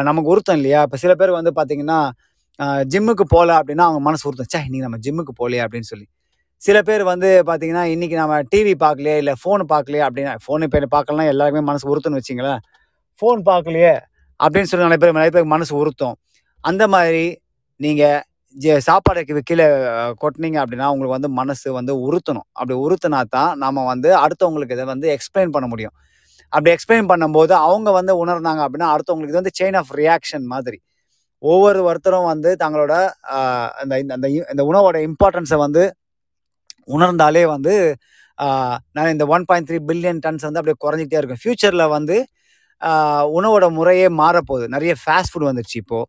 நமக்கு உறுத்தம் இல்லையா? இப்போ சில பேர் வந்து பார்த்தீங்கன்னா ஜிம்முக்கு போகல அப்படின்னா அவங்க மனசு உறுத்தம். சே இன்னைக்கு நம்ம ஜிம்முக்கு போகலையே அப்படின்னு சொல்லி. சில பேர் வந்து பார்த்தீங்கன்னா இன்றைக்கி நம்ம டிவி பார்க்கலையே இல்லை ஃபோன் பார்க்கலையே அப்படின்னா ஃபோனு இப்போ பார்க்கலாம் எல்லாருக்குமே மனசு உறுத்துன்னு வச்சிங்களேன் ஃபோன் பார்க்கலையே அப்படின்னு சொல்லி நிறைய பேர் நிறைய பேருக்கு மனசு உறுத்தும். அந்த மாதிரி நீங்கள் சாப்பாடுக்கு கீழே கொட்டினீங்க அப்படின்னா உங்களுக்கு வந்து மனசு வந்து உறுத்தணும். அப்படி உறுத்தினா தான் நாம் வந்து அடுத்தவங்களுக்கு இதை வந்து எக்ஸ்பிளைன் பண்ண முடியும். அப்படி எக்ஸ்பிளைன் பண்ணும்போது அவங்க வந்து உணர்ந்தாங்க அப்படின்னா அடுத்தவங்களுக்கு இது வந்து செயின் ஆஃப் ரியாக்ஷன் மாதிரி. ஒவ்வொரு ஒருத்தரும் வந்து தங்களோட அந்த இந்த- அந்த இந்த உணவோட இம்பார்ட்டன்ஸை வந்து உணர்ந்தாலே வந்து நான் இந்த one point three billion tons வந்து அப்படியே குறைஞ்சிட்டே இருக்கும். ஃப்யூச்சரில் வந்து உணவோட முறையே மாறப்போகுது. நிறைய ஃபாஸ்ட் ஃபுட் வந்துருச்சு இப்போது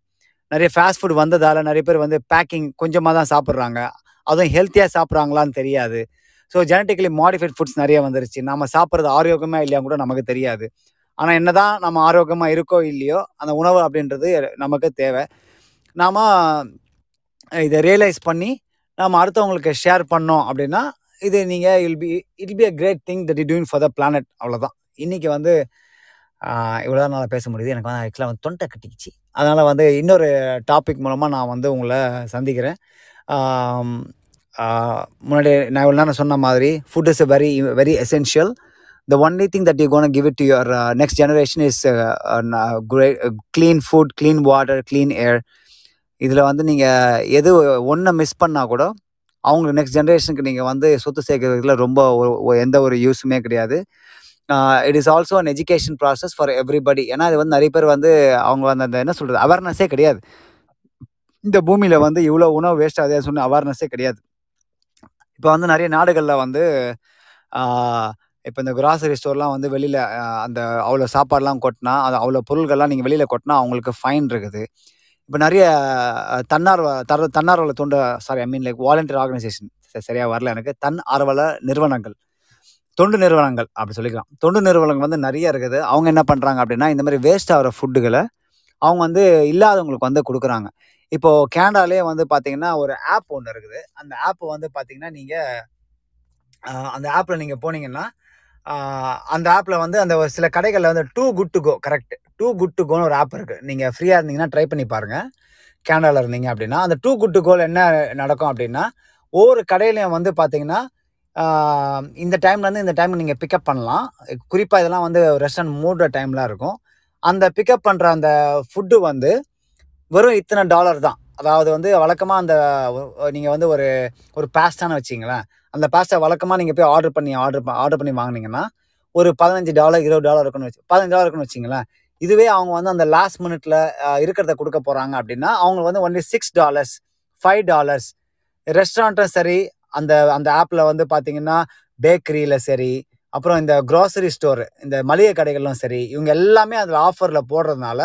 நிறைய ஃபாஸ்ட் ஃபுட் வந்ததால் நிறைய பேர் வந்து பேக்கிங் கொஞ்சமாக தான் சாப்பிட்றாங்க. அதுவும் ஹெல்த்தியாக சாப்பிட்றாங்களான்னு தெரியாது. ஸோ ஜெனட்டிக்கலி மாடிஃபைட் ஃபுட்ஸ் நிறைய வந்துருச்சு. நம்ம சாப்பிட்றது ஆரோக்கியமாக இல்லையா கூட நமக்கு தெரியாது. ஆனால் என்ன தான் நம்ம ஆரோக்கியமாக இருக்கோ இல்லையோ அந்த உணவு அப்படின்றது நமக்கு தேவை. நாம் இதை ரியலைஸ் பண்ணி நாம் அடுத்தவங்களுக்கு ஷேர் பண்ணோம் அப்படின்னா இது நீங்கள் will be it be a great thing that you doing for the planet அவ்வளோதான் இன்றைக்கி வந்து இவ்வளோதான் நல்லா பேச முடியுது. எனக்கு வந்து ஆக்சுவலாக வந்து தொண்டை கட்டிக்கிச்சு. அதனால் வந்து இன்னொரு டாபிக் மூலமாக நான் வந்து உங்களை சந்திக்கிறேன். முன்னாடி நான் இவ்வளோ நேரம் சொன்ன மாதிரி food is very very essential the only thing that you gonna give it to your next generation is clean food clean water clean air இதில் வந்து நீங்கள் எது ஒன்றை மிஸ் பண்ணால் கூட அவங்க நெக்ஸ்ட் ஜென்ரேஷனுக்கு நீங்கள் வந்து சொத்து சேர்க்கறதுல ரொம்ப எந்த ஒரு யூஸுமே கிடையாது. It is also an education process for everybody ஏன்னா அது வந்து நிறைய பேர் வந்து அவங்க வந்து அந்த என்ன சொல்கிறது அவேர்னஸே கிடையாது. இந்த பூமியில் வந்து இவ்வளோ உணவு வேஸ்ட் ஆகுது சொன்ன அவேர்னஸே கிடையாது. இப்போ வந்து நிறைய நாடுகளில் வந்து இப்போ இந்த கிராசரி ஸ்டோர்லாம் வந்து வெளியில் அந்த அவ்வளோ சாப்பாடெலாம் கொட்டினா அது அவ்வளோ பொருள்கள்லாம் நீங்கள் வெளியில் கொட்டினா அவங்களுக்கு ஃபைன் இருக்குது. இப்போ நிறைய தன்னார்வ தர தன்னார்வல தொண்டு sorry I mean like volunteer organisation சரியாக வரல எனக்கு. தன் ஆர்வல நிறுவனங்கள். தொண்டு நிறுவனங்கள் அப்படி சொல்லிக்கலாம். தொண்டு நிறுவனங்கள் வந்து நிறைய இருக்குது. அவங்க என்ன பண்ணுறாங்க அப்படின்னா இந்த மாதிரி வேஸ்ட் ஆகிற ஃபுட்டுகளை அவங்க வந்து இல்லாதவங்களுக்கு வந்து கொடுக்குறாங்க. இப்போது கேனடாலே வந்து பார்த்தீங்கன்னா ஒரு ஆப் ஒன்று இருக்குது. அந்த ஆப் வந்து பார்த்தீங்கன்னா நீங்கள் அந்த ஆப்பில் நீங்கள் போனீங்கன்னா அந்த ஆப்பில் வந்து அந்த ஒரு சில கடைகளில் வந்து too good to go correct too good to கோன்னு ஒரு ஆப் இருக்குது நீங்கள் ஃப்ரீயாக இருந்தீங்கன்னா ட்ரை பண்ணி பாருங்கள் கேனடாவில் இருந்தீங்க அப்படின்னா அந்த டூ குட் டு கோல் என்ன நடக்கும் அப்படின்னா ஒவ்வொரு கடையிலையும் வந்து பார்த்தீங்கன்னா இந்த டைம்லேருந்து இந்த டைம் நீங்கள் பிக்கப் பண்ணலாம். குறிப்பாக இதெல்லாம் வந்து ரெஸ்டாரண்ட் மூடுற டைம்லாம் இருக்கும். அந்த பிக்கப் பண்ணுற அந்த ஃபுட்டு வந்து வெறும் இத்தனை டாலர் தான். அதாவது வந்து வழக்கமாக அந்த நீங்கள் வந்து ஒரு ஒரு பேஸ்டான்னு வச்சிங்களேன் அந்த பேஸ்ட்டை வழக்கமாக நீங்கள் போய் ஆர்டர் பண்ணி ஆர்டர் ஆர்டர் பண்ணி வாங்குனீங்கன்னா ஒரு பதினஞ்சு டாலர் இருபது டாலர் இருக்குன்னு வச்சு பதினஞ்சு டாலர் இருக்குன்னு வச்சிங்களேன் இதுவே அவங்க வந்து அந்த லாஸ்ட் மினிட்ல இருக்கிறத கொடுக்க போகிறாங்க அப்படின்னா அவங்க வந்து only six dollars five dollars ரெஸ்டாரண்ட்டும் சரி அந்த அந்த ஆப்பில் வந்து பார்த்தீங்கன்னா பேக்கரியில் சரி அப்புறம் இந்த க்ராசரி ஸ்டோர் இந்த மளிகை கடைகளும் சரி இவங்க எல்லாமே அதில் ஆஃபரில் போடுறதுனால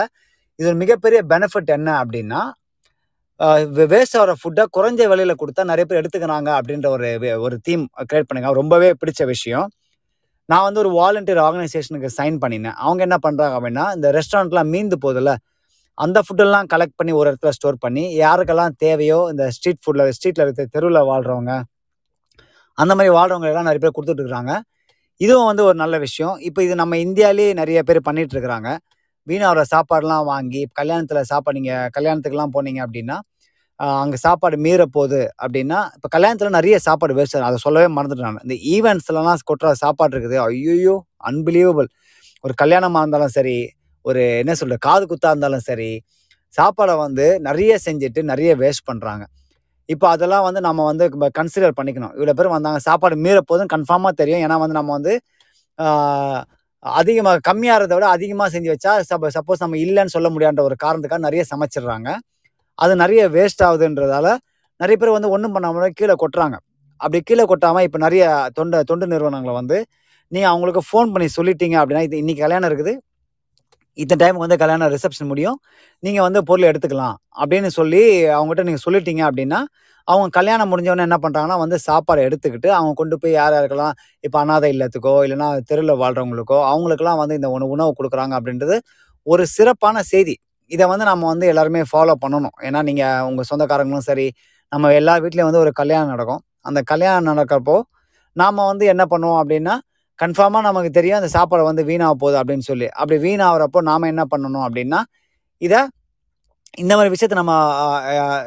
இது ஒரு மிகப்பெரிய பெனிஃபிட் என்ன அப்படின்னா வேஸ்ட் ஆகிற ஃபுட்டை குறைஞ்ச விலையில் கொடுத்தா நிறைய பேர் எடுத்துக்கிறாங்க அப்படின்ற ஒரு ஒரு தீம் க்ரியேட் பண்ணுங்க ரொம்பவே பிடிச்ச விஷயம். நான் வந்து ஒரு வாலண்டியர் ஆர்கனைசேஷனுக்கு சைன் பண்ணினேன். அவங்க என்ன பண்ணுறாங்க அப்படின்னா இந்த ரெஸ்டாரண்ட்லாம் மீந்து போதில்ல அந்த ஃபுட்டெல்லாம் கலெக்ட் பண்ணி ஒரு இடத்துல ஸ்டோர் பண்ணி யாருக்கெல்லாம் தேவையோ இந்த ஸ்ட்ரீட் ஃபுட்டில் ஸ்ட்ரீட்டில் இருக்க தெருவில் வாழ்கிறவங்க அந்த மாதிரி வாழ்கிறவங்க எல்லாம் நிறைய பேர் கொடுத்துட்ருக்குறாங்க. இதுவும் வந்து ஒரு நல்ல விஷயம். இப்போ இது நம்ம இந்தியாவிலேயே நிறைய பேர் பண்ணிகிட்ருக்குறாங்க வீணாவோட வீணாகிற சாப்பாடுலாம் வாங்கி கல்யாணத்தில் சாப்பாடு நீங்கள் கல்யாணத்துக்குலாம் போனீங்க அப்படின்னா அங்கே சாப்பாடு மீற போகுது அப்படின்னா இப்போ கல்யாணத்தில் நிறைய சாப்பாடு வேஸ்ட் அதை சொல்லவே மறந்துட்டேன் நான். இந்த ஈவெண்ட்ஸ்லலாம் கொட்டுற சாப்பாடு இருக்குது. ஐயோ அன்பிலீவபிள் ஒரு கல்யாணமாக இருந்தாலும் சரி ஒரு என்ன சொல்கிற காது குத்தாக இருந்தாலும் சரி சாப்பாடை வந்து நிறைய செஞ்சுட்டு நிறைய வேஸ்ட் பண்ணுறாங்க இப்போ அதெல்லாம் வந்து நம்ம வந்து கன்சிடர் பண்ணிக்கணும். இவ்வளோ பேர் வந்தாங்க சாப்பாடு மீற போதும் கன்ஃபார்மாக தெரியும். ஏன்னா வந்து நம்ம வந்து அதிகமாக கம்மியாகிறத விட அதிகமாக செஞ்சு வச்சா சப்ப சப்போஸ் நம்ம இல்லைன்னு சொல்ல முடியாத ஒரு காரணத்துக்காக நிறைய சமைச்சிடுறாங்க. அது நிறைய வேஸ்ட் ஆகுதுன்றதால நிறைய பேர் வந்து ஒன்றும் பண்ணாமல் கீழே கொட்டுறாங்க. அப்படி கீழே கொட்டாமல் இப்போ நிறைய தொண்டு தொண்டு நிறுவனங்களை வந்து நீங்கள் அவங்களுக்கு ஃபோன் பண்ணி சொல்லிட்டீங்க அப்படின்னா இது இன்றைக்கி கல்யாணம் இருக்குது. இத்தனை டைமுக்கு வந்து கல்யாண ரிசப்ஷன் முடியும். நீங்கள் வந்து பொருள் எடுத்துக்கலாம் அப்படின்னு சொல்லி அவங்ககிட்ட நீங்கள் சொல்லிட்டீங்க அப்படின்னா அவங்க கல்யாணம் முடிஞ்சவொடனே என்ன பண்ணுறாங்கன்னா வந்து சாப்பாடு எடுத்துக்கிட்டு அவங்க கொண்டு போய் யார் யாருக்கெல்லாம் இப்போ அனாதை இல்லத்துக்கோ இல்லைன்னா தெருவில் வாழ்கிறவங்களுக்கோ அவங்களுக்கெல்லாம் வந்து இந்த உணவு உணவு கொடுக்குறாங்க அப்படின்றது ஒரு சிறப்பான செய்தி. இதை வந்து நம்ம வந்து எல்லாருமே ஃபாலோ பண்ணணும். ஏன்னா நீங்கள் உங்கள் சொந்தக்காரங்களும் சரி நம்ம எல்லா வீட்லேயும் வந்து ஒரு கல்யாணம் நடக்கும். அந்த கல்யாணம் நடக்கிறப்போ நாம் வந்து என்ன பண்ணுவோம் அப்படின்னா கன்ஃபார்மாக நமக்கு தெரியும் அந்த சாப்பாடு வந்து வீணாக போகுது அப்படின்னு சொல்லி. அப்படி வீணாகிறப்போ நாம் என்ன பண்ணணும் அப்படின்னா இதை இந்த மாதிரி விஷயத்தை நம்ம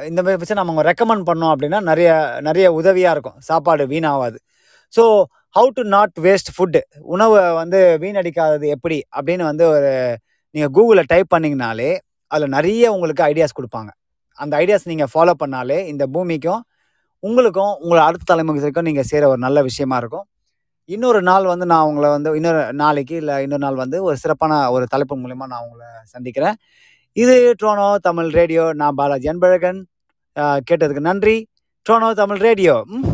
இந்த மாதிரி விஷயம் நம்ம ரெக்கமெண்ட் பண்ணோம் அப்படின்னா நிறைய நிறைய உதவியாக இருக்கும். சாப்பாடு வீணாகாது. So how to not waste food உணவை வந்து வீணடிக்காதது எப்படி? அப்படின்னு வந்து ஒரு நீங்கள் கூகுளில் டைப் பண்ணிங்கனாலே அதில் நிறைய உங்களுக்கு ஐடியாஸ் கொடுப்பாங்க. அந்த ஐடியாஸ் நீங்கள் ஃபாலோ பண்ணாலே இந்த பூமிக்கும் உங்களுக்கும் உங்களை அடுத்த தலைமுறைக்கும் நீங்கள் செய்கிற ஒரு நல்ல விஷயமா இருக்கும். இன்னொரு நாள் வந்து நான் உங்களை வந்து இன்னொரு நாளைக்கு இல்லை இன்னொரு நாள் வந்து ஒரு சிறப்பான ஒரு தலைப்பு மூலயமா நான் உங்களை சந்திக்கிறேன். இது ட்ரோனோ தமிழ் ரேடியோ. நான் பாலாஜி அன்பழகன். கேட்டதுக்கு நன்றி. ட்ரோனோ தமிழ் ரேடியோ. ம்